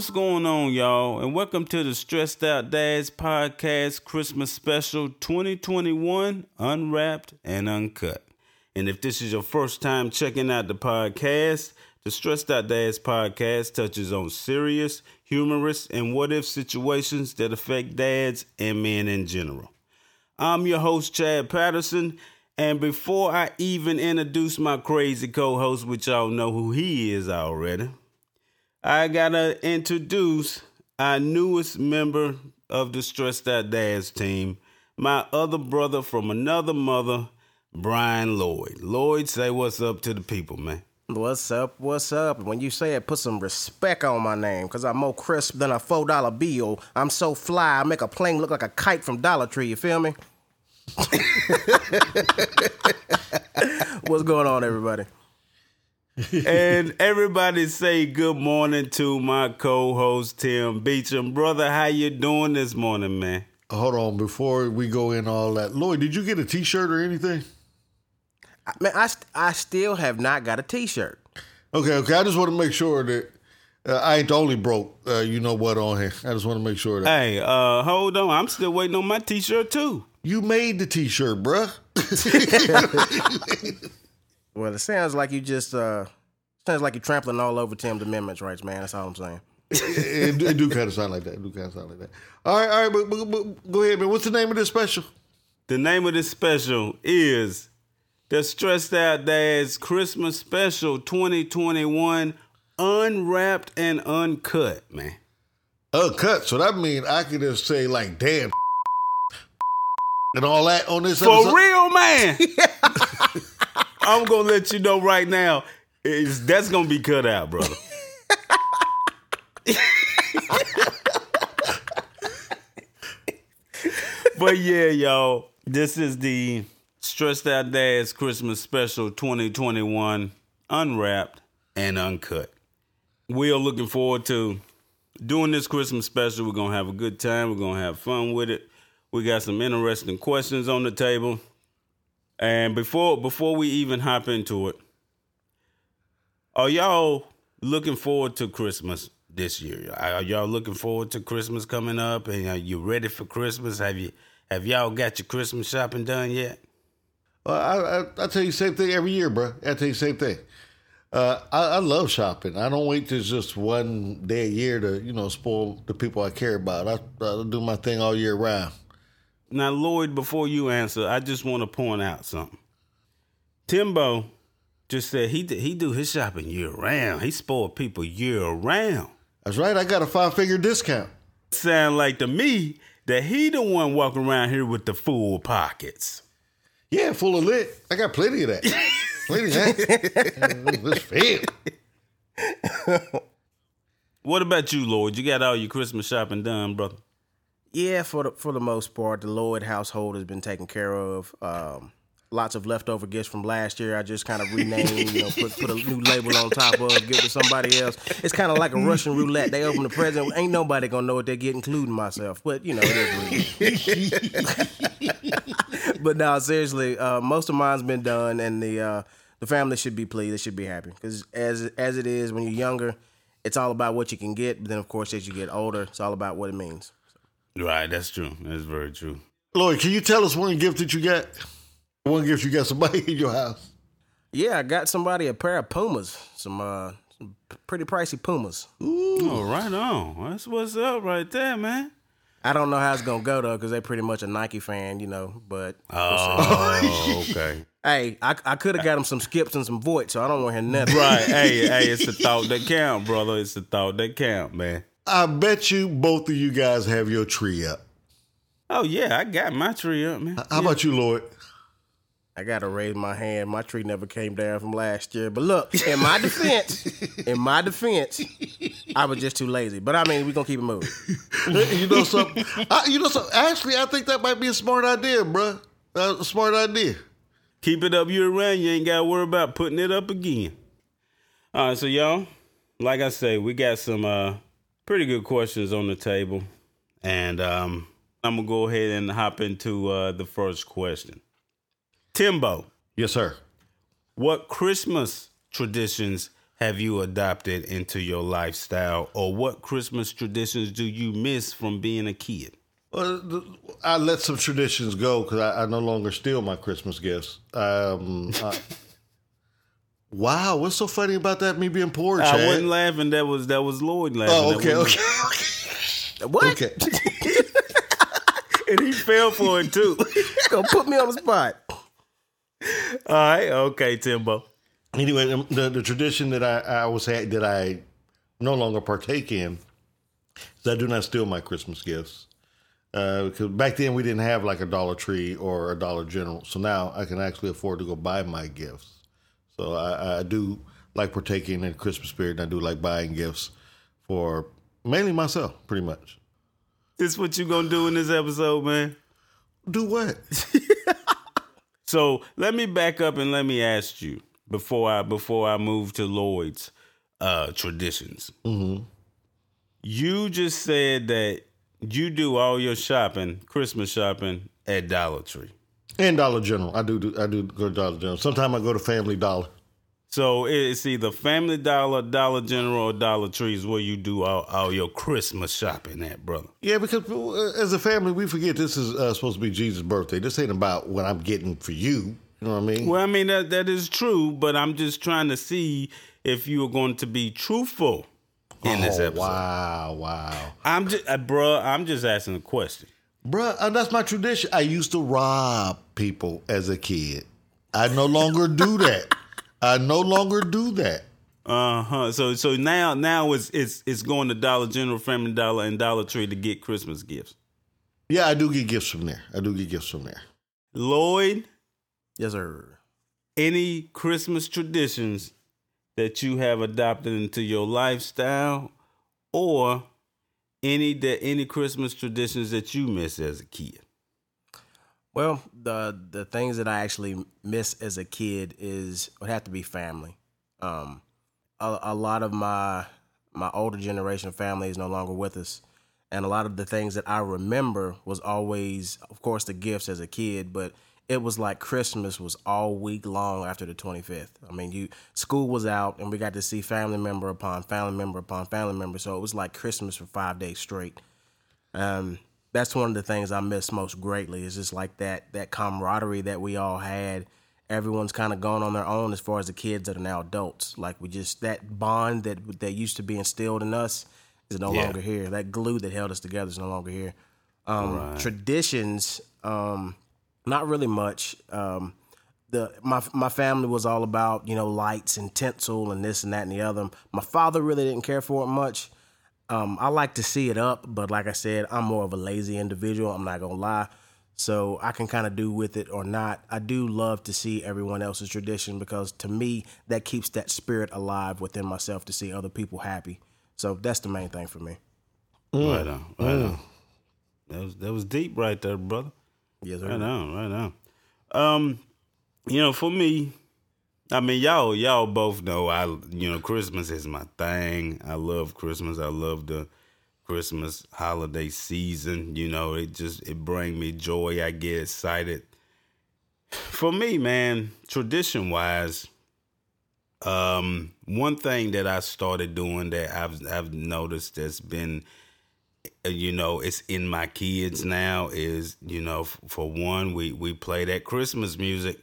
What's going on, y'all? And welcome to the Stressed Out Dads Podcast Christmas Special 2021 Unwrapped and Uncut. And if this is your first time checking out the podcast, the Stressed Out Dads Podcast touches on serious, humorous, and what if situations that affect dads and men in general. I'm your host, Chad Patterson. And before I even introduce my crazy co host, which y'all know who he is already, I gotta introduce our newest member of the Stressed Out Dads team, my other brother from another mother, Brian Lloyd. Lloyd, say what's up to the people, man. What's up? What's up? When you say it, put some respect on my name, cause I'm more crisp than a four dollar bill. I'm so fly, I make a plane look like a kite from Dollar Tree. You feel me? What's going on, everybody? And everybody say good morning to my co-host Tim Beecham. Brother, how you doing this morning, man? Hold on, before we go in all that, Lloyd, did you get a T-shirt or anything? I, man, I, st- I still have not got a T-shirt. Okay, okay. I just want to make sure that uh, I ain't the only broke. Uh, you know what on here? I just want to make sure that Hey, uh, hold on. I'm still waiting on my t-shirt too. you made the T-shirt, bruh. Well, it sounds like you just uh sounds like you're trampling all over Tim's amendments rights, man. That's all I'm saying. it, it do kind of sound like that. It do kind of sound like that. All right, all right. But, but, but go ahead, man. What's the name of this special? The name of this special is the Stressed Out Dads Christmas Special 2021 Unwrapped and Uncut, man. Uncut. So that means I could just say like, damn, and all that on this For episode. real, man. I'm gonna let you know right now. Is that's gonna be cut out, brother. but yeah, y'all, this is the Stressed Out Dads Christmas Special 2021, unwrapped and uncut. We are looking forward to doing this Christmas special. We're gonna have a good time. We're gonna have fun with it. We got some interesting questions on the table. And before before we even hop into it, are y'all looking forward to Christmas this year? Are y'all looking forward to Christmas coming up? And are you ready for Christmas? Have you have y'all got your Christmas shopping done yet? Well, I, I, I tell you the same thing every year, bro. I tell you the same thing. Uh, I, I love shopping. I don't wait till just one day a year to, you know, spoil the people I care about. I, I do my thing all year round. Now, Lloyd, before you answer, I just want to point out something. Timbo just said he he do his shopping year round. He spoil people year round. That's right. I got a five figure discount. Sound like to me that he the one walking around here with the full pockets. Yeah, full of lit. I got plenty of that. plenty of that. Let's feel. What about you, Lloyd? You got all your Christmas shopping done, brother? Yeah, for the for the most part, the Lloyd household has been taken care of. Um, lots of leftover gifts from last year. I just kind of renamed, you know, put put a new label on top of, give to somebody else. It's kind of like a Russian roulette. They open the present, ain't nobody gonna know what they get, including myself. But you know, it is what but now, seriously, uh, most of mine's been done, and the uh, the family should be pleased. They should be happy because as as it is when you're younger, it's all about what you can get. But then, of course, as you get older, it's all about what it means. Right, that's true. That's very true. Lloyd, can you tell us one gift that you got? One gift you got somebody in your house. Yeah, I got somebody a pair of Pumas, some uh, some pretty pricey Pumas. Oh, right on. That's what's up right there, man. I don't know how it's gonna go though, because they're pretty much a Nike fan, you know. But Oh, okay. hey, I, I could have got him some skips and some voids, so I don't want to hear nothing. Right. Hey, hey, it's the thought that count, brother. It's the thought that count, man. I bet you both of you guys have your tree up. Oh yeah, I got my tree up, man. How about you, Lloyd? I gotta raise my hand. My tree never came down from last year. But look, in my defense, in my defense, I was just too lazy. But I mean, we're gonna keep it moving. you know something? I, you know something? Actually, I think that might be a smart idea, bruh. That's a smart idea. Keep it up year round. You ain't got to worry about putting it up again. All right, so y'all, like I say, we got some uh, pretty good questions on the table, and um, I'm gonna go ahead and hop into uh, the first question. Timbo, Yes, sir. what Christmas traditions have you adopted into your lifestyle, or what Christmas traditions do you miss from being a kid? Well, I let some traditions go because I, I no longer steal my Christmas gifts. Um, I- wow, what's so funny about that? Me being poor, I wasn't laughing. That was that was Lloyd laughing. Oh, That okay, okay, What? okay. and he fell for it too. Gonna put me on the spot. All right, okay, Timbo. Anyway, the, the, the tradition that I, I was had that I no longer partake in is I do not steal my Christmas gifts. Uh, because back then we didn't have like a Dollar Tree or a Dollar General, so now I can actually afford to go buy my gifts. So I, I do like partaking in Christmas spirit, and I do like buying gifts for mainly myself, pretty much. This what you gonna do in this episode, man? Do what? So let me back up and let me ask you before I before I move to Lloyd's uh, traditions. Mm-hmm. You just said that you do all your shopping, Christmas shopping at Dollar Tree. And Dollar General, I do, do I do go to Dollar General. Sometimes I go to Family Dollar. So it's either Family Dollar, Dollar General, or Dollar Tree is where you do all, all your Christmas shopping at, brother. Yeah, because uh, as a family, we forget this is uh, supposed to be Jesus' birthday. This ain't about what I'm getting for you. You know what I mean? Well, I mean that that is true, but I'm just trying to see if you are going to be truthful in this Oh, episode. Wow, wow. I'm just, uh, bruh, I'm just asking a question. Bruh, uh, that's my tradition. I used to rob people as a kid. I no longer do that. I no longer do that. Uh huh. So so now now it's it's it's going to Dollar General, Family Dollar, and Dollar Tree to get Christmas gifts. Yeah, I do get gifts from there. I do get gifts from there. Lloyd, Yes, sir. any Christmas traditions that you have adopted into your lifestyle, or any that any Christmas traditions that you miss as a kid? Well, the the things that I actually miss as a kid is would have to be family. Um, a, a lot of my my older generation family is no longer with us, and a lot of the things that I remember was always, of course, the gifts as a kid, but it was like Christmas was all week long after the 25th. I mean, you school was out and we got to see family member upon family member upon family member, so it was like Christmas for 5 days straight. Um, that's one of the things I miss most greatly. Is just like that that camaraderie that we all had. Everyone's kind of gone on their own as far as the kids that are now adults. Like we just that bond that that used to be instilled in us is no Yeah. longer here. That glue that held us together is no longer here. Um, Traditions, um, not really much. Um, the my my family was all about you know lights and tinsel and this and that and the other. My father really didn't care for it much. Um, I like to see it up, but like I said, I'm more of a lazy individual. I'm not gonna lie, so I can kind of do with it or not. I do love to see everyone else's tradition because to me that keeps that spirit alive within myself to see other people happy. So that's the main thing for me. Right on, right on. That was that was deep right there, brother. Yes, sir. Right on, right on. Um, you know, for me, I mean, y'all, y'all both know I, you know, Christmas is my thing. I love Christmas. I love the Christmas holiday season. You know, it just it bring me joy. I get excited. For me, man, tradition wise, um, one thing that I started doing that I've I've noticed that's been Uh, you know it's in my kids now is you know for one we we play that christmas music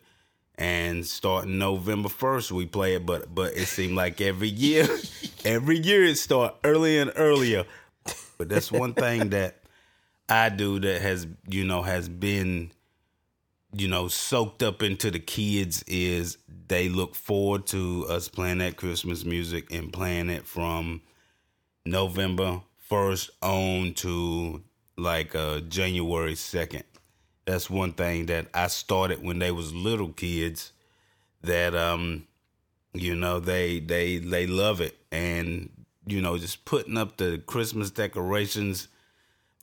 and starting november 1st we play it but but it seemed like every year every year it start earlier and earlier. But that's one thing that i do that has you know has been you know soaked up into the kids is they look forward to us playing that christmas music and playing it from November 1st on to like uh January 2nd. That's one thing that I started when they was little kids that um you know they they they love it and you know just putting up the Christmas decorations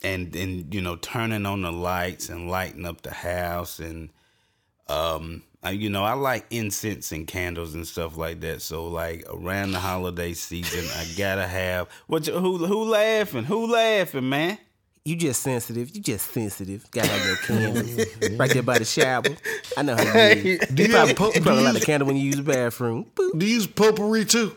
and and you know turning on the lights and lighting up the house and um I, you know I like incense and candles and stuff like that so like around the holiday season I gotta have what you, who who laughing who laughing man You just sensitive. You just sensitive. Got all your candles right there by the shower. I know how you. Do You you probably, have po- you probably light a candle when you use the bathroom. Boop. Do you use potpourri too?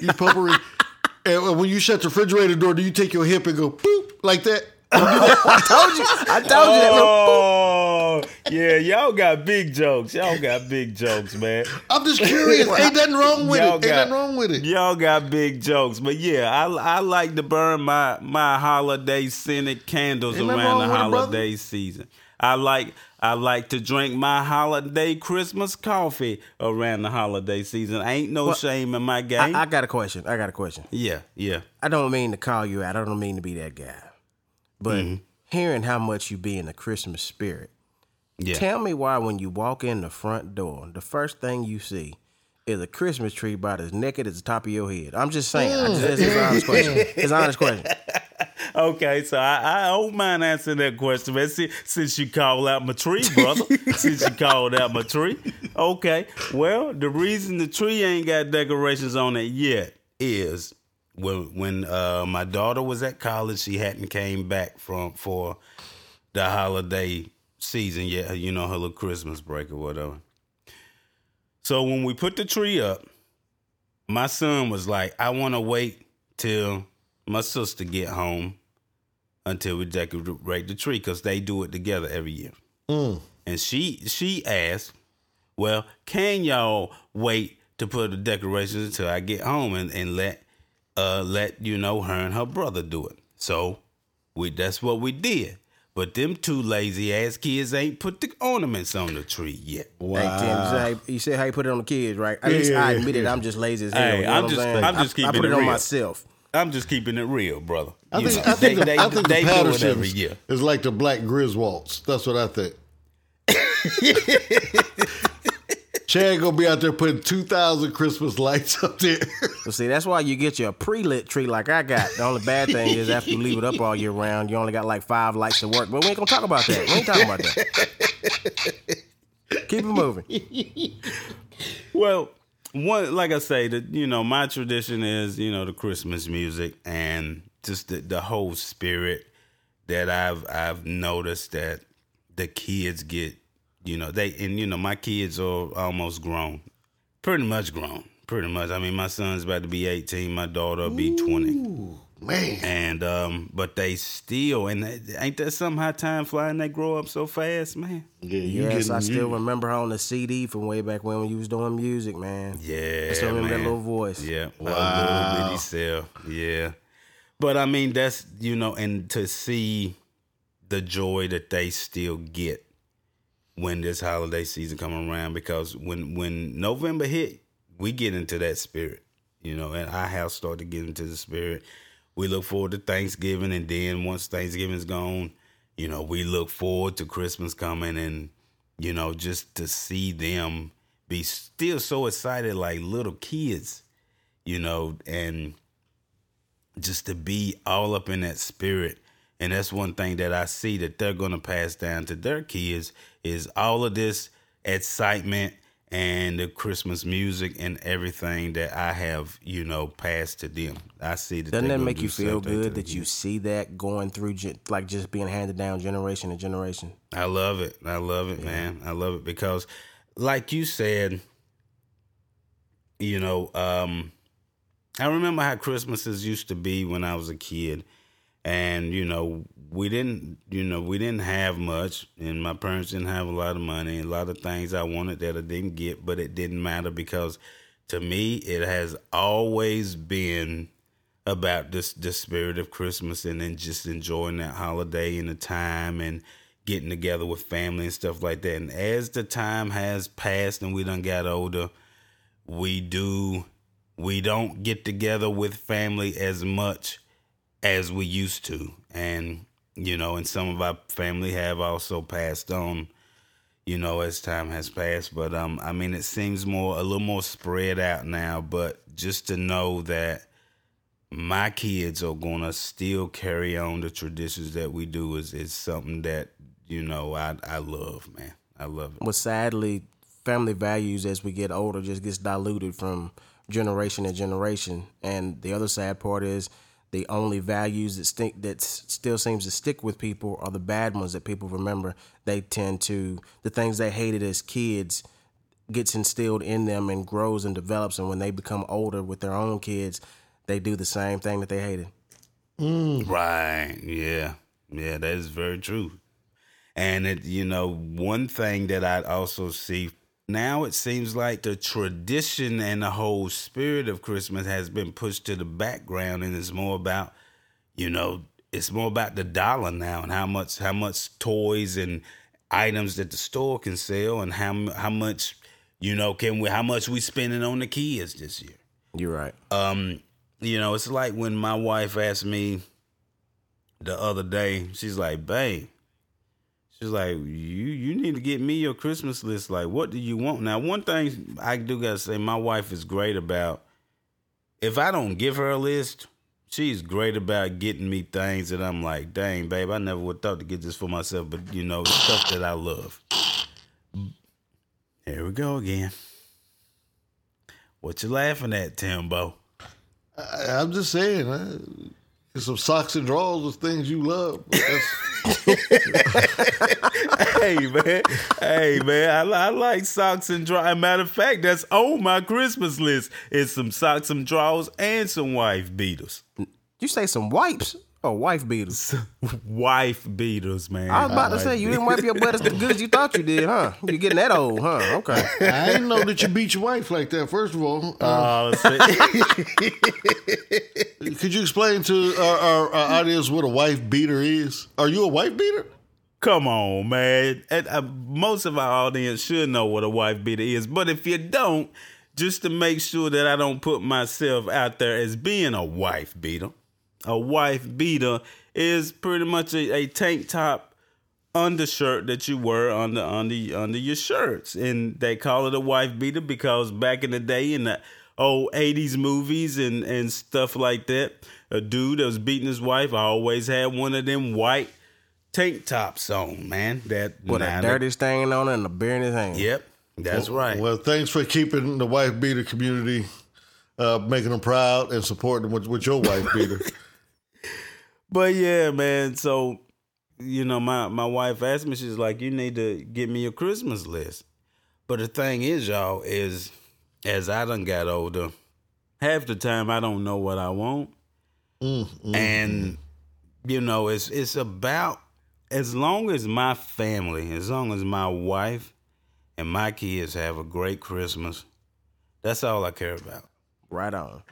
You potpourri. and when you shut the refrigerator door, do you take your hip and go boop like that? I told you. I told you that. Oh, yeah, y'all got big jokes. Y'all got big jokes, man. I'm just curious. Ain't nothing wrong with it. Y'all Ain't got- nothing wrong with it. Y'all got big jokes, but yeah, I I like to burn my my holiday scented candles Ain't around the wrong with it, holiday season. I like I like to drink my holiday Christmas coffee around the holiday season. Ain't no shame in my game. I, I got a question. I got a question. yeah, yeah. I don't mean to call you out. I don't mean to be that guy. But Mm-hmm. hearing how much you be in the Christmas spirit, Yeah. tell me why when you walk in the front door, the first thing you see is a Christmas tree about as naked as the top of your head. I'm just saying. I just, it's an honest question. It's an honest question. Okay, so I, I don't mind answering that question, man. Since, since you called out my tree, brother. since you called out my tree. Okay. Well, the reason the tree ain't got decorations on it yet is when when uh, my daughter was at college, she hadn't came back from for the holiday season yet. You know, her little Christmas break or whatever. So when we put the tree up, my son was like, "I want to wait till my sister get home until we decorate the tree because they do it together every year." And she she asked, "Well, can y'all wait to put the decorations until I get home and, and let uh let you know her and her brother do it?" So we that's what we did. But them two lazy ass kids ain't put the ornaments on the tree yet. Hey, Tim, you said, how you, you said how you put it on the kids, right? At Yeah, least yeah, I yeah, admit it. I'm just lazy as hell. Hey, you know I'm what just- saying? I'm just I, I put it it on myself. I'm just keeping it real, brother. I You think, know, I think, they, the, they, I think they the do it Pattersons every year. is like the Black Griswolds. That's what I think. Chad gonna be out there putting two thousand Christmas lights up there. But see, that's why you get your pre-lit tree like I got. The only bad thing is after you leave it up all year round, you only got like five lights to work. But we ain't gonna talk about that. We ain't talking about that. Keep it moving. Well, one like I say, the you know my tradition is you know the Christmas music and just the, the whole spirit that I've I've noticed that the kids get. You know they and you know my kids are almost grown, pretty much grown, pretty much. I mean my son's about to be eighteen, my daughter will be twenty. Man, And um, but they still and they, ain't that somehow time flying? They grow up so fast, man. yeah, you Yes, getting, I still you, remember her on the CD from way back when you was doing music, man. Yeah, I still remember man. that little voice. Yeah, Wow. a little bitty self. Yeah, but I mean that's you know, and to see the joy that they still get when this holiday season come around, because when when November hit, we get into that spirit, you know, and our house start to get into the spirit. We look forward to Thanksgiving, and then once Thanksgiving's gone, you know, we look forward to Christmas coming, and you know, just to see them be still so excited like little kids, you know, and just to be all up in that spirit. And that's one thing that I see that they're going to pass down to their kids is all of this excitement and the Christmas music and everything that I have, you know, passed to them. I see that. Doesn't that make do you feel good that you see that going through, like just being handed down generation to generation? I love it. I love it, man. I love it because, like you said, you know, um, I remember how Christmases used to be when I was a kid, and you know, we didn't, you know, we didn't have much, and my parents didn't have a lot of money. A lot of things I wanted that I didn't get, but it didn't matter because, to me, it has always been about this the spirit of Christmas and then just enjoying that holiday and the time and getting together with family and stuff like that. And as the time has passed and we done got older, we do we don't get together with family as much as we used to. And you know, and some of our family have also passed on, you know, as time has passed. But um I mean it seems more a little more spread out now, but just to know that my kids are gonna still carry on the traditions that we do is is something that you know I I love, man. I love it. But sadly, family values as we get older just gets diluted from generation to generation. And the other sad part is the only values that stick that still seems to stick with people are the bad ones that people remember. They tend to the things they hated as kids gets instilled in them and grows and develops, and when they become older with their own kids, they do the same thing that they hated. Mm. Right. Yeah. Yeah, that is very true. And it, you know, one thing that I also see now it seems like the tradition and the whole spirit of Christmas has been pushed to the background and it's more about, you know, it's more about the dollar now and how much how much toys and items that the store can sell and how how much you know can we how much we spending on the kids this year. You're right. Um, you know, it's like when my wife asked me the other day, she's like, babe, she's like, you you need to get me your Christmas list. Like, what do you want? Now, one thing I do gotta say, my wife is great about if I don't give her a list, she's great about getting me things that I'm like, dang, babe, I never would thought to get this for myself, but you know, stuff that I love. Here we go again. What you laughing at, Timbo? I, I'm just saying, uh, some socks and drawers of things you love. That's, hey man, hey man, I, I like socks and drawers. Matter of fact, that's on my Christmas list. It's some socks, some drawers, and some wife beaters. You say some wipes or wife beaters? wife beaters, man. I was about to say you didn't wipe your butt as good as you thought you did, huh? You're getting that old, huh? Okay. I didn't know that you beat your wife like that. First of all, uh, Oh, could you explain to our, our, our audience what a wife beater is? Are you a wife beater? come on, man. And, uh, most of our audience should know what a wife beater is, but if you don't, just to make sure that I don't put myself out there as being a wife beater, a wife beater is pretty much a, a tank top undershirt that you wear under under under your shirts, and they call it a wife beater because back in the day in the old '80s movies and and stuff like that, a dude that was beating his wife always had one of them white tank tops on, man. That With a dirty stain on it and a beer in his hand. Yep, that's right. Well, thanks for keeping the wife beater community, uh, making them proud and supporting them with, with your wife beater. But yeah, man. So, you know, my my wife asked me, she's like, "You need to get me a Christmas list." But the thing is, y'all, is as I done got older, half the time I don't know what I want, mm, mm, and mm. you know, it's it's about as long as my family, as long as my wife and my kids have a great Christmas, that's all I care about Right on.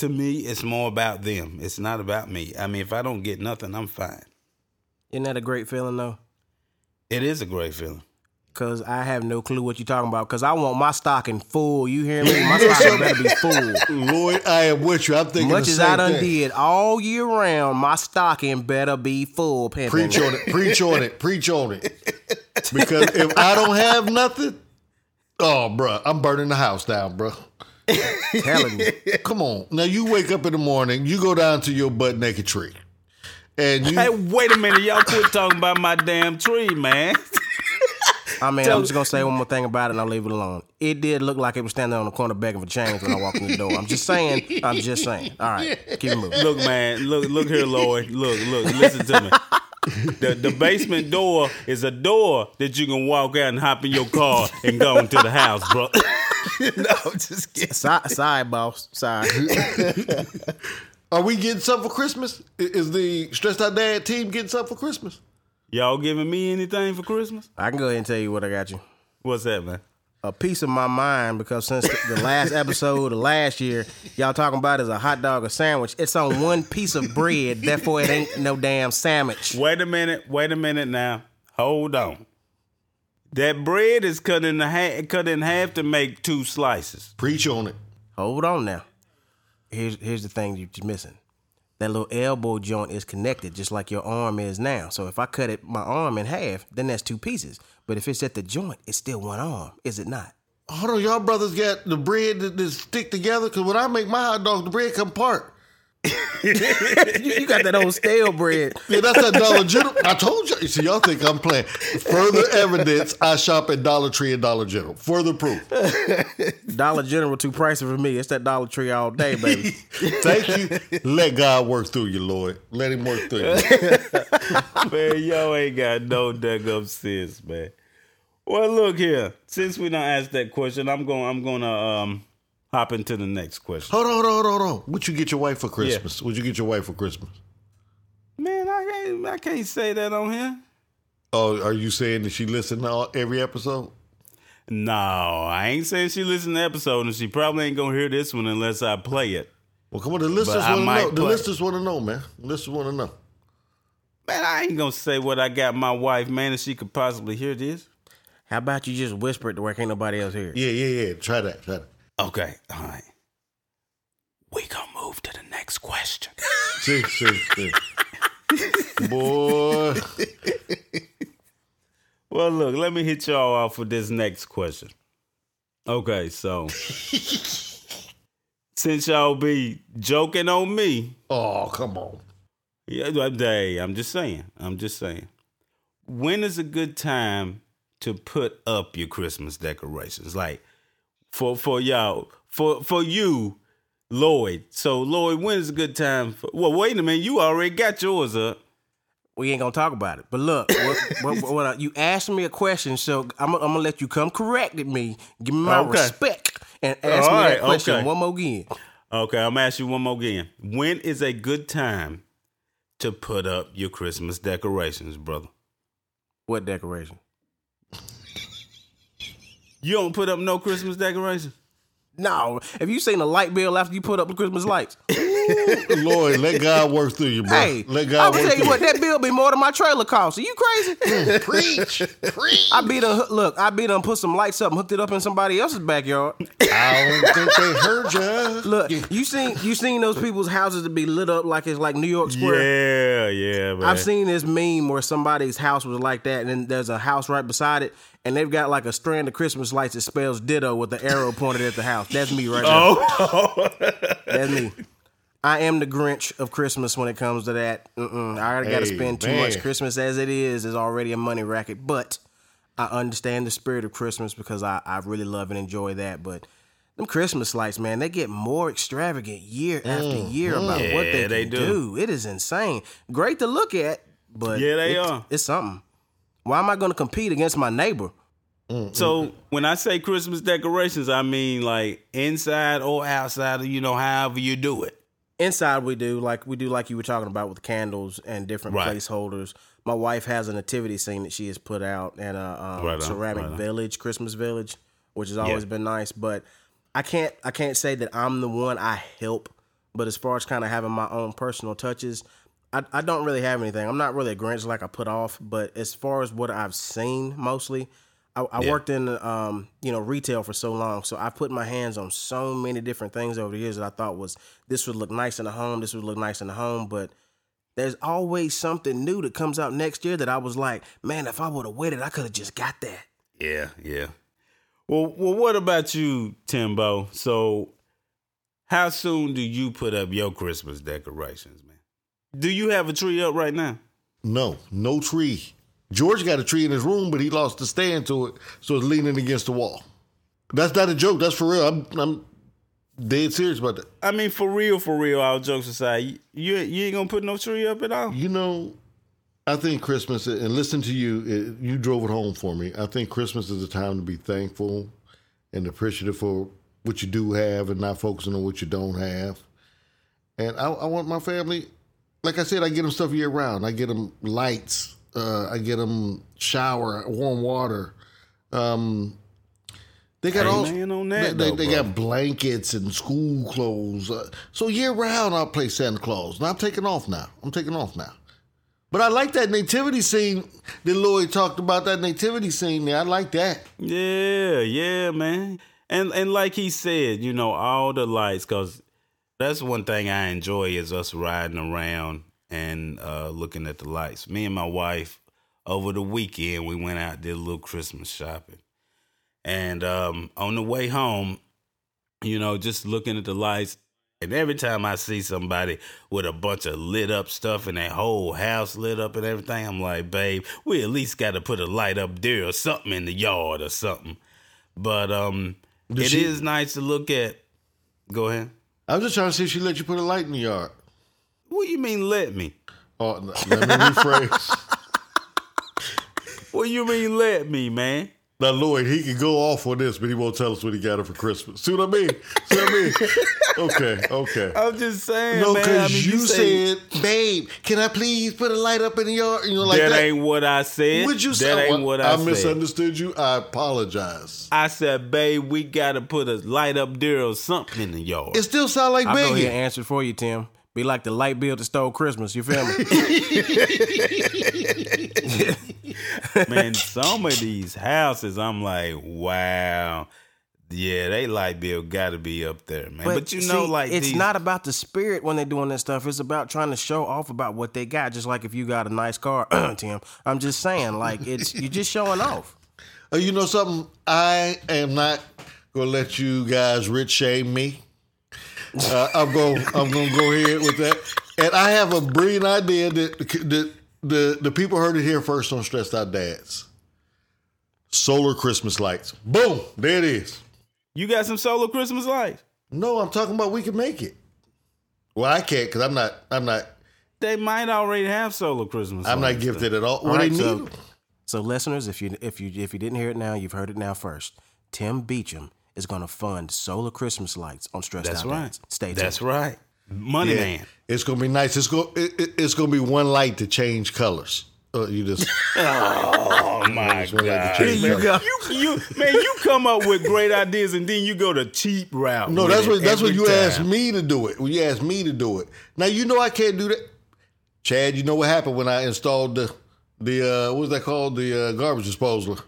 To me, it's more about them. It's not about me. I mean, if I don't get nothing, I'm fine. Isn't that a great feeling though? It is a great feeling. Cause I have no clue what you're talking about. Cause I want my stocking full. You hear me? My stocking better be full. Lloyd, I am with you. I'm thinking Much the as I done thing. did all year round, my stocking better be full. Pimpin'. Preach on it. Preach on it. Preach on it. Because if I don't have nothing, oh, bruh, I'm burning the house down, bruh. Telling you. Come on. Now you wake up in the morning, you go down to your butt naked tree, and you Hey, wait a minute. Y'all quit talking about my damn tree, man. I mean, I'm just gonna say one more thing about it and I'll leave it alone. It did look like it was standing on the corner begging for change when I walked in the door. I'm just saying. I'm just saying. All right, keep it moving. look, man. Look, look here, Lloyd. Look, look. Listen to me. The, the basement door is a door that you can walk out and hop in your car and go into the house, bro. no, just kidding. Side, side boss, side. are we getting something for Christmas? Is the stressed out dad team getting something for Christmas? Y'all giving me anything for Christmas? I can go ahead and tell you what I got you. What's that, man? A piece of my mind because since the the last episode of last year, y'all talking about is a hot dog or sandwich. It's on one piece of bread, therefore it ain't no damn sandwich. Wait a minute. Wait a minute now. Hold on. That bread is cut in the half, cut in half to make two slices. Preach on it. Hold on now. Here's here's the thing you're missing. That little elbow joint is connected just like your arm is now. So if I cut it my arm in half, then that's two pieces. But if it's at the joint, it's still one arm, is it not? Hold on, y'all brothers got the bread that, that stick together? Because when I make my hot dogs, the bread come apart. you, you got that old stale bread. Yeah, that's that Dollar General. I told you. See, y'all think I'm playing. Further evidence, I shop at Dollar Tree and Dollar General. Further proof. Dollar General too pricey for me. It's that Dollar Tree all day, baby. Thank you. Let God work through you, Lord. Let him work through you. man, y'all ain't got no dug up sense, man. Well, look here. Since we don't ask that question, I'm going. I'm going to um hop into the next question. Hold on, hold on, hold on, hold on. What you get your wife for Christmas? What you get your wife for Christmas? Man, I can't. I can't say that on here. Oh, are you saying that she listened to all, every episode? No, I ain't saying she listened to the episode, and she probably ain't gonna hear this one unless I play it. Well, come on, the listeners want to know. The listeners want to know, man. The listeners want to know. Man, I ain't gonna say what I got my wife, man, if she could possibly hear this. How about you just whisper it to where can't nobody else hear? it? Yeah, yeah, yeah. Try that. Try that. Okay, all right. We gonna move to the next question. See, see, see. Boy. Well, look, let me hit y'all off with this next question. Okay, so since y'all be joking on me, Oh, come on. yeah, hey, I'm just saying, I'm just saying. When is a good time to put up your Christmas decorations? Like for for y'all, for for you, Lloyd. So Lloyd, when is a good time? For, well, wait a minute, you already got yours up. We ain't gonna talk about it. But look, what, what, what, uh, you asked me a question, so I'm, I'm gonna let you come correct at me. Give me my Okay. respect and ask All me right, that question okay. one more again. Okay, I'm gonna ask you one more again. When is a good time to put up your Christmas decorations, brother? What decoration? You don't put up no Christmas decorations? No, have you seen a light bill after you put up the Christmas lights? Lord, let God work through you, bro. Hey, let I'm God gonna work tell you through what, that bill be more than my trailer cost. Are you crazy? Mm, preach. Preach. I be done look, I be done put some lights up and hooked it up in somebody else's backyard. I don't think they heard you. Look, you seen you seen those people's houses to be lit up like it's like New York Square. Yeah, yeah, man. I've seen this meme where somebody's house was like that, and then there's a house right beside it, and they've got like a strand of Christmas lights that spells ditto with the arrow pointed at the house. That's me right now. Oh, That's me. I am the Grinch of Christmas when it comes to that. Mm-mm, I already got to Hey, spend too man. much. Christmas as it is is already a money racket, but I understand the spirit of Christmas because I, I really love and enjoy that. But them Christmas lights, man, they get more extravagant year after year about what Mm-hmm. Yeah, they, they can do. do. It is insane. Great to look at, but Yeah, they it's, are. It's something. Why am I going to compete against my neighbor? so when I say Christmas decorations, I mean like inside or outside, you know, however you do it. Inside we do like we do like you were talking about with candles and different Right. placeholders. My wife has a nativity scene that she has put out and a um, Right ceramic right village, Christmas village, which has always been nice. But I can't I can't say that I'm the one I help. But as far as kind of having my own personal touches, I, I don't really have anything. I'm not really a Grinch like I put off. But as far as what I've seen mostly, I, I Yeah. worked in um, you know retail for so long, so I put my hands on so many different things over the years that I thought was this would look nice in the home, this would look nice in the home, but there's always something new that comes out next year that I was like, man, if I would have waited, I could have just got that. Yeah, yeah. Well, well, what about you, Timbo? So, how soon do you put up your Christmas decorations, man? Do you have a tree up right now? No, no tree. George got a tree in his room, but he lost the stand to it, so it's leaning against the wall. That's not a joke. That's for real. I'm, I'm dead serious about that. I mean, for real, for real. All jokes aside, you you ain't gonna put no tree up at all. You know, I think Christmas, and listen to you, it, you drove it home for me. I think Christmas is a time to be thankful and appreciative for what you do have and not focusing on what you don't have. And I, I want my family, like I said, I get them stuff year round. I get them lights, uh, I get them shower, warm water. Um, they got all they, that, they, though, they bro. got blankets and school clothes. Uh, so year round, I'll play Santa Claus. And I'm taking off now. I'm taking off now. But I like that nativity scene that Lloyd talked about. That nativity scene there, I like that. Yeah, yeah, man. And and like he said, you know, all the lights, cause that's one thing I enjoy is us riding around and uh, looking at the lights. Me and my wife over the weekend we went out did a little Christmas shopping, and um, on the way home, you know, just looking at the lights. And every time I see somebody with a bunch of lit up stuff and their whole house lit up and everything, I'm like, babe, we at least got to put a light up there or something in the yard or something. But um, Did it is she- nice to look at. Go ahead. I was just trying to see if she let you put a light in the yard. What do you mean, let me? Oh, let me rephrase. What do you mean, let me, man? Now, Lloyd, he can go off on this, but he won't tell us what he got her for Christmas. See what I mean? See what I mean? Okay, okay. I'm just saying, No, man. because I mean, you, say- said, babe, can I please put a light up in the yard? You know, like that, that. ain't what I said. Would you that say? ain't oh, what I, I said. I misunderstood you. I apologize. I said, babe, we gotta put a light up there or something in the yard. It still sound like I'll go ahead and answer for you, Tim. Be like the light bill that stole Christmas. You feel me? man, some of these houses, I'm like, wow. Yeah, they light bill gotta be up there, man. But, you know, see, like it's these, not about the spirit when they're doing this stuff. It's about trying to show off about what they got. Just like if you got a nice car, Tim. I'm just saying, like it's you're just showing off. Uh, you know something? I am not gonna let you guys rich shame me. Uh, I'm going. I'm going to go ahead with that. And I have a brilliant idea that the the the people heard it here first on Stressed Out Dads. Solar Christmas lights. Boom! There it is. you got some solar Christmas lights. No, I'm talking about we can make it. Well, I can't because I'm not. I'm not. They might already have solar Christmas. I'm not lights, gifted at all. All Well, right, they so, need 'em. so listeners, if you if you if you didn't hear it now, you've heard it now first. Tim Beecham is going to fund solar Christmas lights on Stressed That's Out right. Dads. Stay tuned. That's right. Money Yeah. man. It's gonna be nice. It's going. It, it- it's gonna be one light to change colors. Uh, you just. Oh my It's one light god. change you colors. go. You, you man, you come up with great ideas and then you go the cheap route. No, that's what that's what you time. asked me to do it. When you asked me to do it. Now you know I can't do that. Chad, you know what happened when I installed the the uh what's that called? The uh, garbage disposal.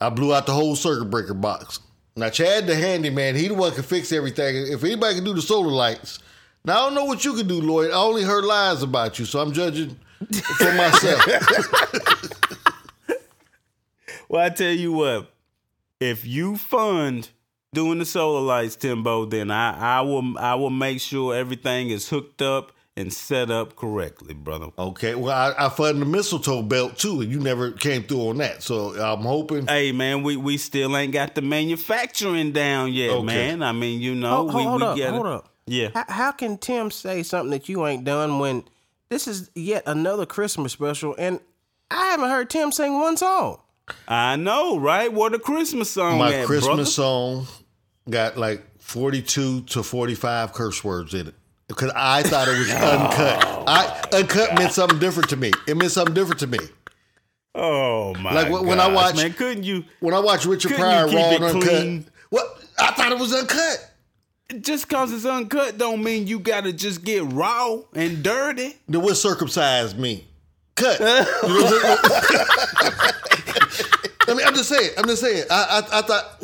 I blew out the whole circuit breaker box. Now Chad the handyman, he the one can fix everything. If anybody can do the solar lights. Now I don't know what you can do, Lloyd. I only heard lies about you, so I'm judging for myself. Well, I tell you what, if you fund doing the solar lights, Timbo, then I, I will I will make sure everything is hooked up and set up correctly, brother. okay, well I, I funded the mistletoe belt too, and you never came through on that. So I'm hoping Hey man, we, we still ain't got the manufacturing down yet, Okay. man. I mean, you know, Hold, we, hold we up, gotta- hold up. Yeah. How, how can Tim say something that you ain't done when this is yet another Christmas special and I haven't heard Tim sing one song? I know, right? What a Christmas song my at, Christmas brother. song got like 42 to 45 curse words in it because I thought it was uncut. I uncut meant something different to me. It meant something different to me. Oh my Like, when- when I gosh, watch- man, couldn't you When I watched Richard Pryor raw and uncut, clean? what I thought it was uncut. just cause it's uncut don't mean you gotta just get raw and dirty. Then what circumcised me? Cut. You know what I'm? I mean, I'm just saying. I'm just saying. I I, I thought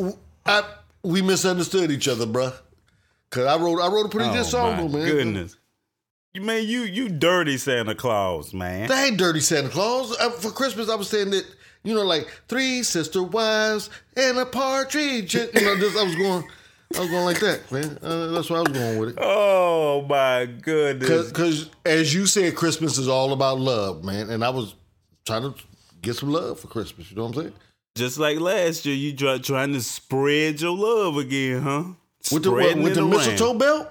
I we misunderstood each other, bruh. Cause I wrote I wrote a pretty good song, Oh, my though, man. goodness. You man, you you dirty Santa Claus, man. That ain't dirty Santa Claus. Uh, for Christmas, I was saying that you know, like three sister wives and a partridge. You know, just I was going, I was going like that, man. Uh, that's where I was going with it. Oh my goodness. Because as you said, Christmas is all about love, man. And I was trying to get some love for Christmas. You know what I'm saying? Just like last year, you try, trying to spread your love again, huh? With the what, with the mistletoe belt.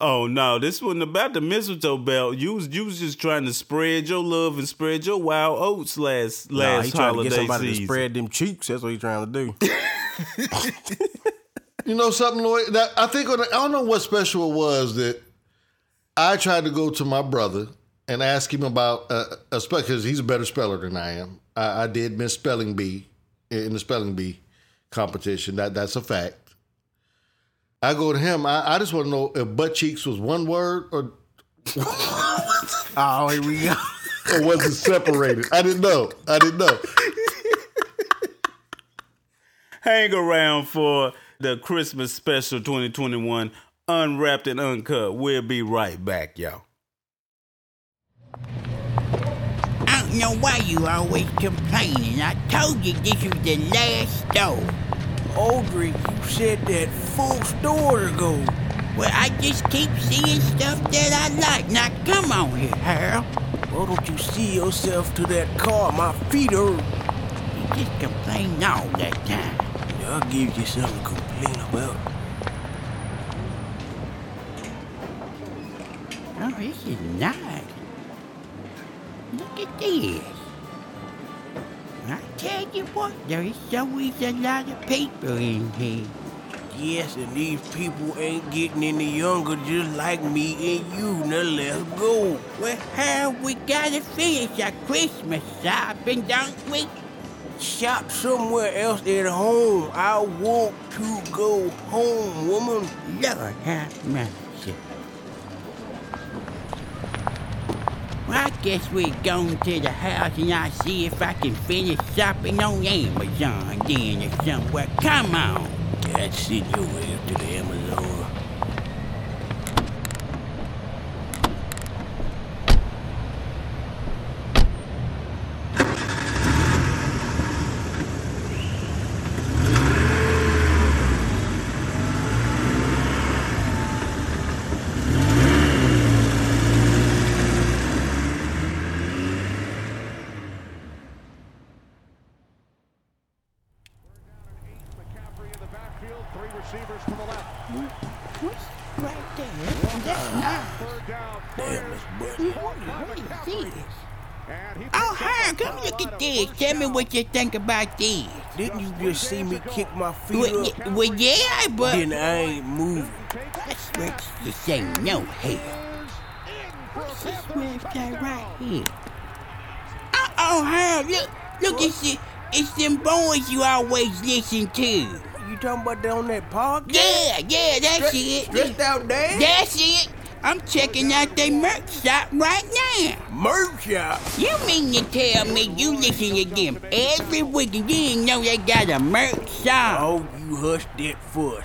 Oh no, this wasn't about the mistletoe belt. You was you was just trying to spread your love and spread your wild oats last Nah, last he trying to get somebody season. to spread them cheeks. That's what he's trying to do. You know something, Lloyd? That I think I don't know what special it was that I tried to go to my brother and ask him about uh, a spell because he's a better speller than I am. I, I did miss spelling bee in the spelling bee competition. That that's a fact. I go to him. I, I just want to know if butt cheeks was one word or Oh, here we go. or was it separated? I didn't know. I didn't know. Hang around for the Christmas special 2021 Unwrapped and Uncut. We'll be right back, y'all. I don't know why you always complaining. I told you this was the last store. Audrey, you said that full store ago. Well, I just keep seeing stuff that I like. Now, come on here, Harold. Why don't you see yourself to that car? My feet hurt. You just complain all that time. I'll give you something to complain about. Oh, this is nice. Look at this. I tell you what, there is always a lot of people in here. Yes, and these people ain't getting any younger just like me and you. Now let's go. Well, how we gotta finish our Christmas shopping, don't we? Shop somewhere else at home. I want to go home, woman. Lord have mercy. I guess we're going to the house and I'll see if I can finish shopping on Amazon then or somewhere. Come on. Dad, send your up to the Amazon. McCaffrey in the backfield, three receivers to the left. What's right there? That's nice. Third down, Damn, it's Bears. buddy. What is this? And he Oh, picks up hi, a come lot look of at this. Tell me what you think about this. Didn't you just see me kick my feet Well, up? y- well yeah, but Then I ain't moving. I swear this ain't no hell. What's this website right here? Oh, oh, Herb, look, look, it's, the, it's them boys you always listen to. You talking about that on that podcast? Yeah, yeah, that's it. Stressed out dad? That's it. I'm checking out their merch shop right now. Merch shop. You mean to tell me you listen to them every week and you didn't know they got a merch shop? Oh, you hush that fuss.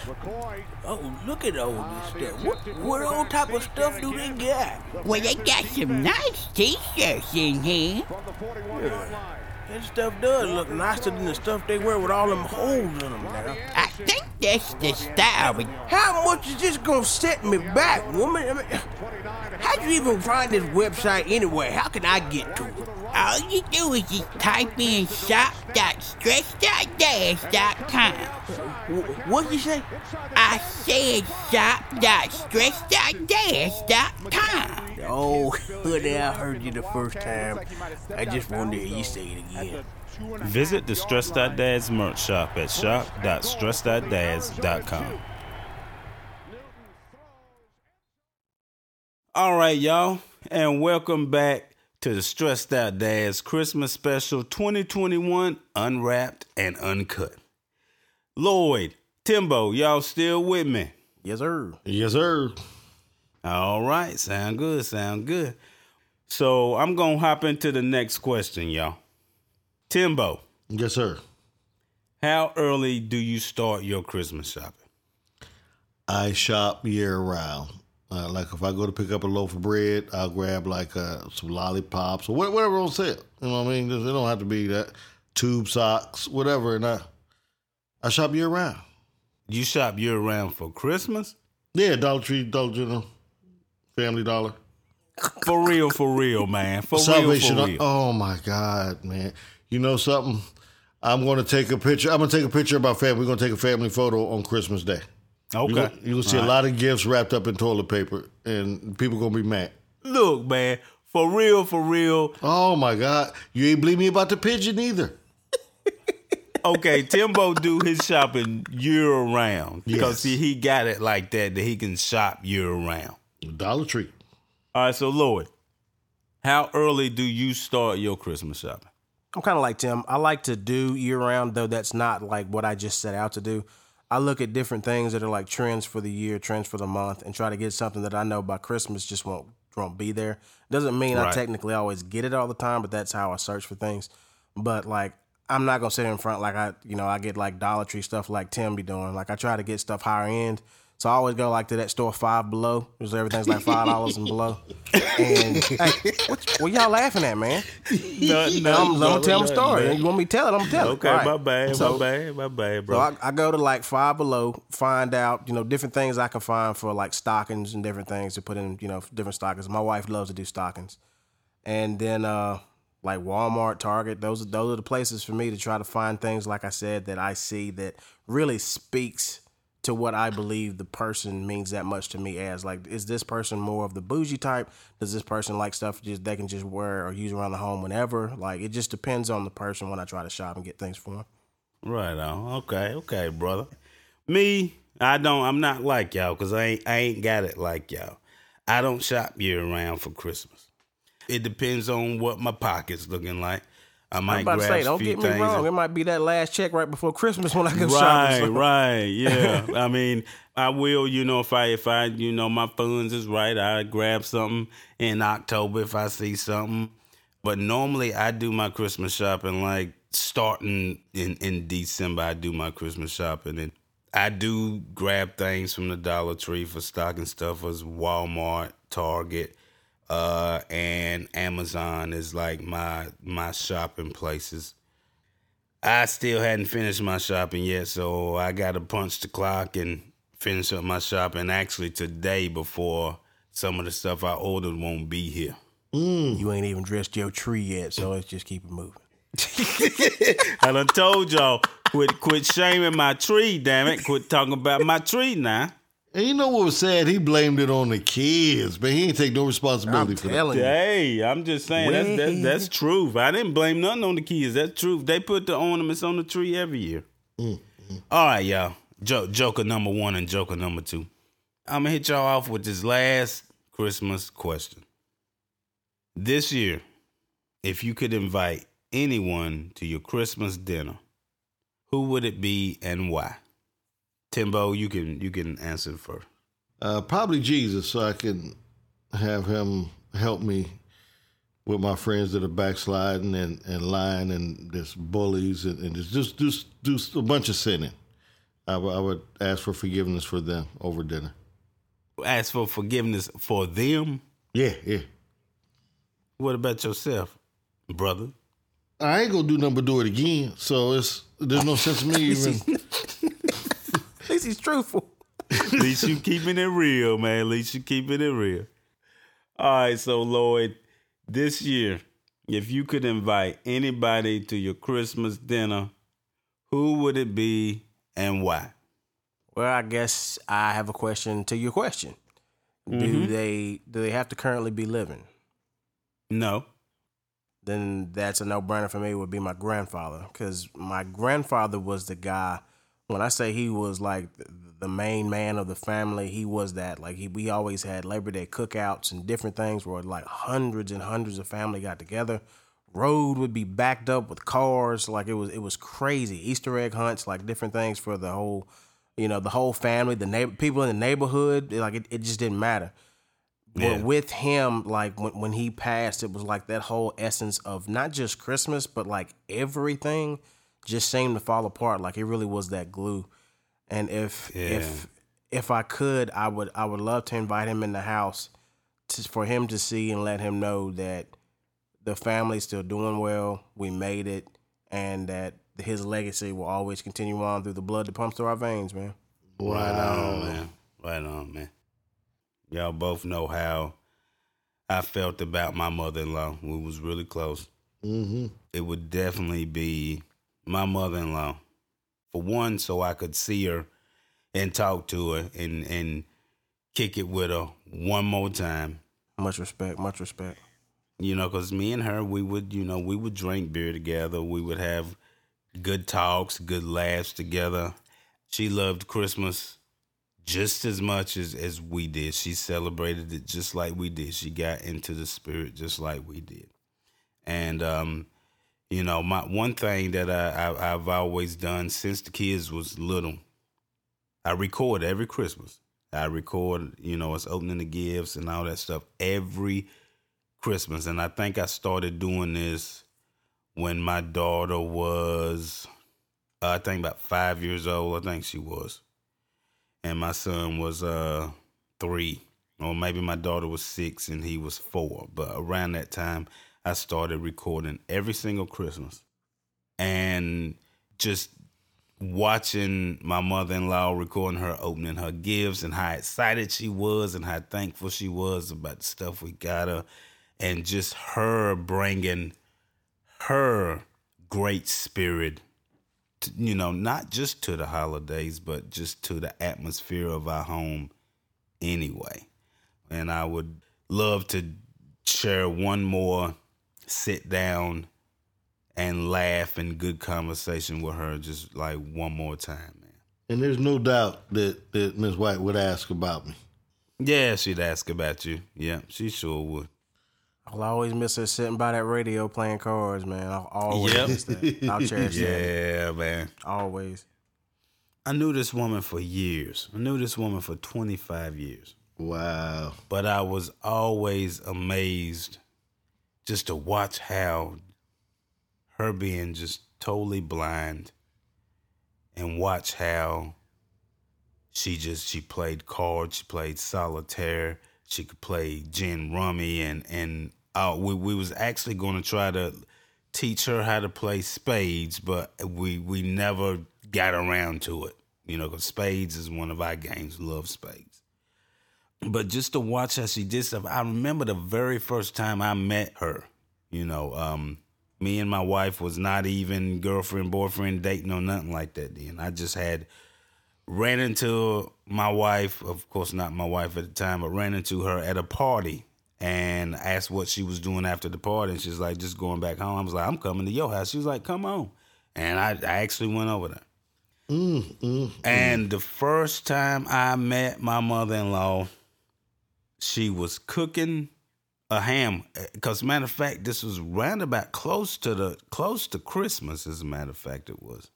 Oh, look at all this stuff. What, what old type of stuff do they got? Well, they got some nice t-shirts in here. From the 41-yard line. That stuff does look nicer than the stuff they wear with all them holes in them now. I think that's the style. How much is this gonna set me back, woman? I mean, how'd you even find this website anyway? How can I get to it? all you do is just type in shop.stretch.dash.com. Wh- What'd you say? I said shop.stretch.dash.com. Oh, honey, I heard you the first time. I just wanted to hear you say it again. Visit the Stress Dad's merch shop at shop.stress.dads.com. All right, y'all, and welcome back to the Stressed Out Dads Christmas Special 2021 Unwrapped and Uncut. Lloyd, Timbo, y'all still with me? Yes, sir. Yes, sir. All right, sound good, sound good. So I'm gonna hop into the next question, y'all. Timbo, Yes, sir. how early do you start your Christmas shopping? I shop year round. Uh, like if I go to pick up a loaf of bread, I'll grab like uh, some lollipops or wha- whatever on sale. You know what I mean? It don't have to be that tube socks, whatever. And I, I shop year round. You shop year round for Christmas? Yeah, Dollar Tree, Dollar General, Family Dollar, For real, for real, man. For Salvation. real, for real. Oh my God, man! You know something? I'm going to take a picture. I'm going to take a picture of my family. We're going to take a family photo on Christmas Day. okay. You're gonna, you will see a lot of gifts wrapped up in toilet paper, and people going to be mad. Look, man, for real, for real. Oh my God! You ain't believe me about the pigeon either. Okay, Timbo do his shopping year round because Yes. see he got it like that that he can shop year round. Dollar Tree. All right, so Lloyd, how early do you start your Christmas shopping? I'm kind of like Tim. I like to do year round, though that's not like what I just set out to do. I look at different things that are like trends for the year, trends for the month, and try to get something that I know by Christmas just won't won't be there. Doesn't mean I technically always get it all the time, but that's how I search for things. But like I'm not gonna sit in front like I you know I get like Dollar Tree stuff like Tim be doing. Like I try to get stuff higher end. So I always go like to that store five below, because everything's like five dollars and below. And hey, what, what y'all laughing at, man? No, I'm, I'm gonna tell them a story. You want me to tell it? I'm gonna tell it. Okay, right. my bad, So- my bad, my bad, bro. So I, I go to like five below, find out, you know, different things I can find for like stockings and different things to put in, you know, different stockings. My wife loves to do stockings. And then uh like Walmart, Target, those are those are the places for me to try to find things like I said that I see that really speaks to what I believe the person means that much to me as. Like, is this person more of the bougie type? Does this person like stuff just they can just wear or use around the home whenever? Like, it just depends on the person when I try to shop and get things for them. Right on. Okay, okay, brother. Me, I don't. I'm not like y'all because I ain't. I ain't got it like y'all. I don't shop year round for Christmas. It depends on what my pocket's looking like. I might I'm about to say, don't get me wrong. and- It might be that last check right before Christmas when I go right, shopping. so- right, yeah. I mean, I will, you know, if I if I you know my funds is right, I grab something in October if I see something. But normally I do my Christmas shopping like starting in in December. I do my Christmas shopping and I do grab things from the Dollar Tree for stocking stuffers, Walmart, Target, uh, and Amazon is like my my shopping places. I still hadn't finished my shopping yet, so I got to punch the clock and finish up my shopping actually today before some of the stuff I ordered won't be here. You ain't even dressed your tree yet, so let's just keep it moving. I done told y'all, quit quit shaming my tree, damn it. Quit talking about my tree now. And you know what was sad? He blamed it on the kids, but he ain't take no responsibility I'm for that. telling you. Hey, I'm just saying that's, that's that's truth. I didn't blame nothing on the kids. That's truth. They put the ornaments on the tree every year. Mm-hmm. All right, y'all. Jo- Joker number one and Joker number two. I'm gonna hit y'all off with this last Christmas question. This year, if you could invite anyone to your Christmas dinner, who would it be and why? Timbo, you can you can answer first. Uh, probably Jesus, so I can have him help me with my friends that are backsliding and, and lying and just bullies and, and just, just just do a bunch of sinning. I would- ask for forgiveness for them over dinner. Ask for forgiveness for them. Yeah, yeah. What about yourself, brother? I ain't gonna do nothing but do it again. So it's there's no sense of me even. At least he's truthful. At least you keeping it real, man. At least you keeping it real. All right, so Lloyd, this year, if you could invite anybody to your Christmas dinner, who would it be and why? Well, I guess I have a question to your question. Do mm-hmm. they do they have to currently be living? No. Then that's a no brainer for me. Would be my grandfather because my grandfather was the guy. When I say he was like the- main man of the family, he was that. Like he, we always had Labor Day cookouts and different things where like hundreds and hundreds of family got together. Road would be backed up with cars, like it was it was crazy. Easter egg hunts, like different things for the whole, you know, the whole family, the neighbor, people in the neighborhood. Like it, it just didn't matter. Yeah. But with him, like when, when he passed, it was like that whole essence of not just Christmas, but like everything just seemed to fall apart. Like it really was that glue. And if Yeah. if if I could, I would I would love to invite him in the house to, for him to see and let him know that the family's still doing well. We made it, and that his legacy will always continue on through the blood that pumps through our veins, man. Right on, man. Right on, man. Y'all both know how I felt about my mother in law. We was really close. hmm It would definitely be my mother in law. For one, so I could see her and talk to her and and kick it with her one more time. Much respect, much respect. You know, because me and her, we would, you know, we would drink beer together. We would have good talks, good laughs together. She loved Christmas just as much as, as we did. She celebrated it just like we did. She got into the spirit just like we did. And, um, you know, my one thing that I, I, I've always done since the kids was little, I record every Christmas. I record, you know, us opening the gifts and all that stuff every Christmas. And I think I started doing this when my daughter was, uh, I think about five years old. I think she was. And my son was uh, three. Or maybe my daughter was six and he was four. But around that time, I started recording every single Christmas. And just watching my mother-in-law recording her opening her gifts and how excited she was and how thankful she was about the stuff we got her and just her bringing her great spirit to, you know, not just to the holidays, but just to the atmosphere of our home anyway. And I would love to share one more sit down and laugh and good conversation with her just like one more time, man. And there's no doubt that, that Miss White would ask about me. Yeah, she'd ask about you. Yeah, she sure would. I'll always miss her sitting by that radio playing cards, man. I'll always Yep. miss that. I'll cherish that. Yeah, man. Always. I knew this woman for years. I knew this woman for 25 years. Wow. But I was always amazed just to watch how her being just totally blind and watch how she just she played cards, she played solitaire, she could play gin rummy and and uh, we we was actually going to try to teach her how to play spades, but we we never got around to it. You know, because spades is one of our games. Love spades. But just to watch how she did stuff, I remember the very first time I met her. You know, um, me and my wife was not even girlfriend, boyfriend, dating or nothing like that. Then I just had ran into my wife, of course not my wife at the time, but ran into her at a party and asked what she was doing after the party. And she's like, just going back home. I was like, I'm coming to your house. She was like, come on. And I, I actually went over there. Mm, mm, mm. And the first time I met my mother in law, she was cooking a ham. Because matter of fact, this was roundabout close to the close to Christmas. As a matter of fact, it was.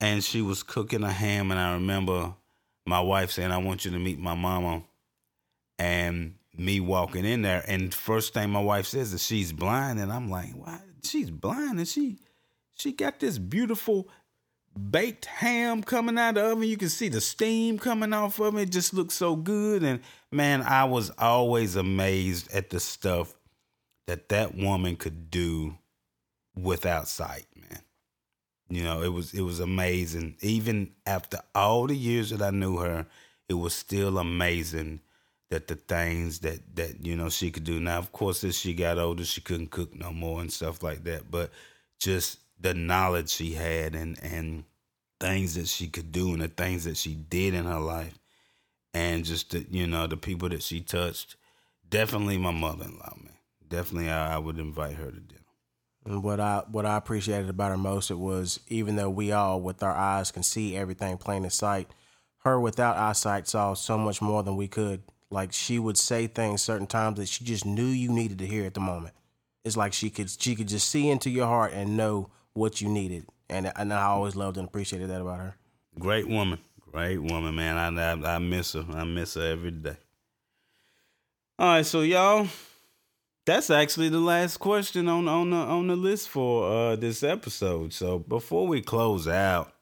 And she was cooking a ham, and I remember my wife saying, "I want you to meet my mama," and me walking in there, and first thing my wife says is she's blind, and I'm like, "Why? She's blind, and she she got this beautiful." Baked ham coming out of the oven. You can see the steam coming off of it. It just looks so good. And man, I was always amazed at the stuff that that woman could do without sight, man. You know, it was it was amazing. Even after all the years that I knew her, it was still amazing that the things that that you know she could do. Now, of course, as she got older, she couldn't cook no more and stuff like that. But just the knowledge she had and and things that she could do and the things that she did in her life and just the you know the people that she touched definitely my mother-in-law man definitely I, I would invite her to dinner And what I what I appreciated about her most it was even though we all with our eyes can see everything plain in sight, her without eyesight saw so much more than we could. Like she would say things certain times that she just knew you needed to hear at the moment. It's like she could she could just see into your heart and know what you needed. And I always loved and appreciated that about her. great woman great woman man I, I I miss her I miss her every day all right so y'all that's actually the last question on on the on the list for uh this episode. So before we close out,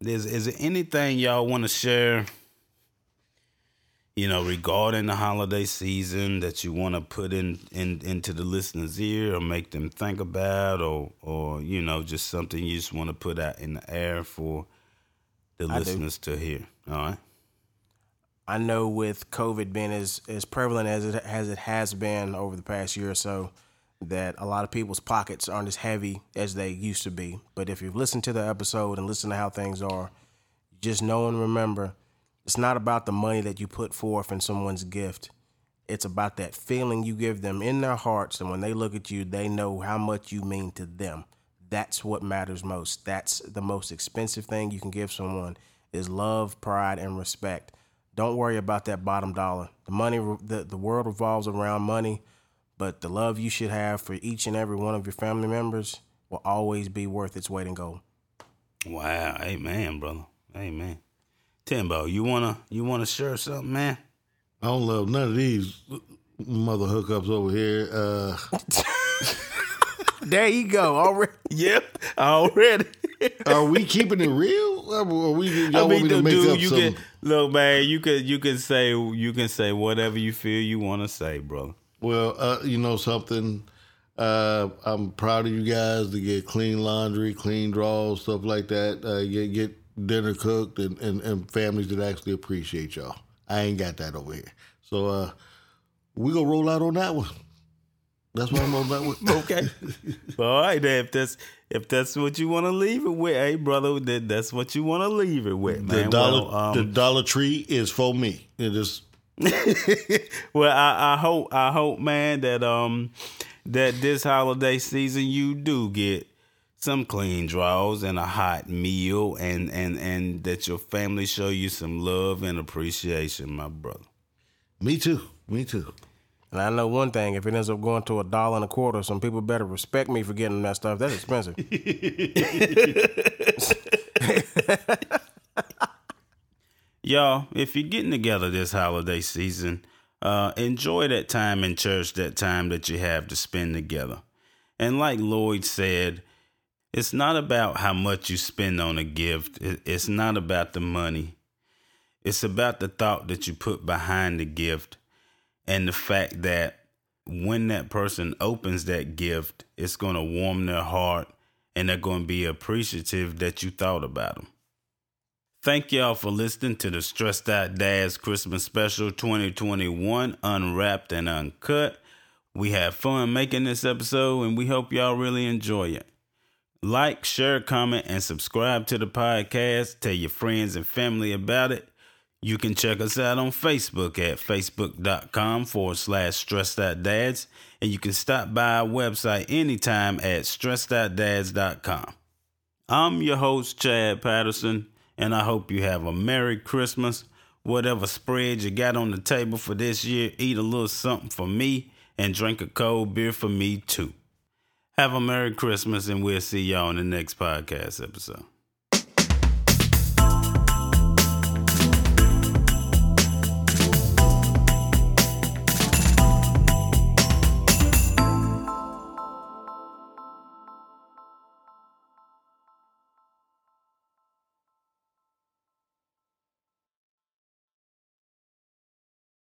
is is there anything y'all want to share? You know, regarding the holiday season that you want to put in, in into the listener's ear or make them think about, or or you know, just something you just want to put out in the air for the I do. listeners to hear. All right. I know with COVID being as, as prevalent as it as it has been over the past year or so, that a lot of people's pockets aren't as heavy as they used to be. But if you've listened to the episode and listened to how things are, just know and remember, it's not about the money that you put forth in someone's gift. It's about that feeling you give them in their hearts, and when they look at you, they know how much you mean to them. That's what matters most. That's the most expensive thing you can give someone is love, pride, and respect. Don't worry about that bottom dollar. The money, the, the world revolves around money, but the love you should have for each and every one of your family members will always be worth its weight in gold. Wow, amen, brother. Amen. Timbo, you wanna you wanna share something, man? I don't love none of these mother hookups over here. Uh, There you go. Already. Yep, already. are we keeping it real? Or are we, y'all I want me to make dude, up you something? can look, man. You could you can say you can say whatever you feel you want to say, brother. Well, uh, you know something. Uh, I'm proud of you guys to get clean laundry, clean drawers, stuff like that. Uh, get get dinner cooked, and, and, and families that actually appreciate y'all. I ain't got that over here, so uh, we gonna roll out on that one. That's what I'm on that with. Okay. All right, then. If that's if that's what you want to leave it with, hey brother, that that's what you want to leave it with, The man. dollar, well, um, the Dollar Tree is for me. It is. well, I, I hope I hope, man, that um that this holiday season you do get some clean draws and a hot meal, and and and that your family show you some love and appreciation, my brother. Me too. Me too. And I know one thing: if it ends up going to a dollar and a quarter, some people better respect me for getting that stuff. That's expensive. Y'all, if you're getting together this holiday season, uh, enjoy that time in church, that time that you have to spend together. And like Lloyd said, it's not about how much you spend on a gift, it's not about the money. It's about the thought that you put behind the gift and the fact that when that person opens that gift, it's going to warm their heart and they're going to be appreciative that you thought about them. Thank y'all for listening to the Stressed Out Dads Christmas Special 2021 Unwrapped and Uncut. We had fun making this episode and we hope y'all really enjoy it. Like, share, comment, and subscribe to the podcast. Tell your friends and family about it. You can check us out on Facebook at facebook.com forward slash stressed out dads. And you can stop by our website anytime at stressedoutdads.com. I'm your host, Chad Patterson, and I hope you have a Merry Christmas. Whatever spread you got on the table for this year, eat a little something for me and drink a cold beer for me too. Have a Merry Christmas, and we'll see y'all in the next podcast episode.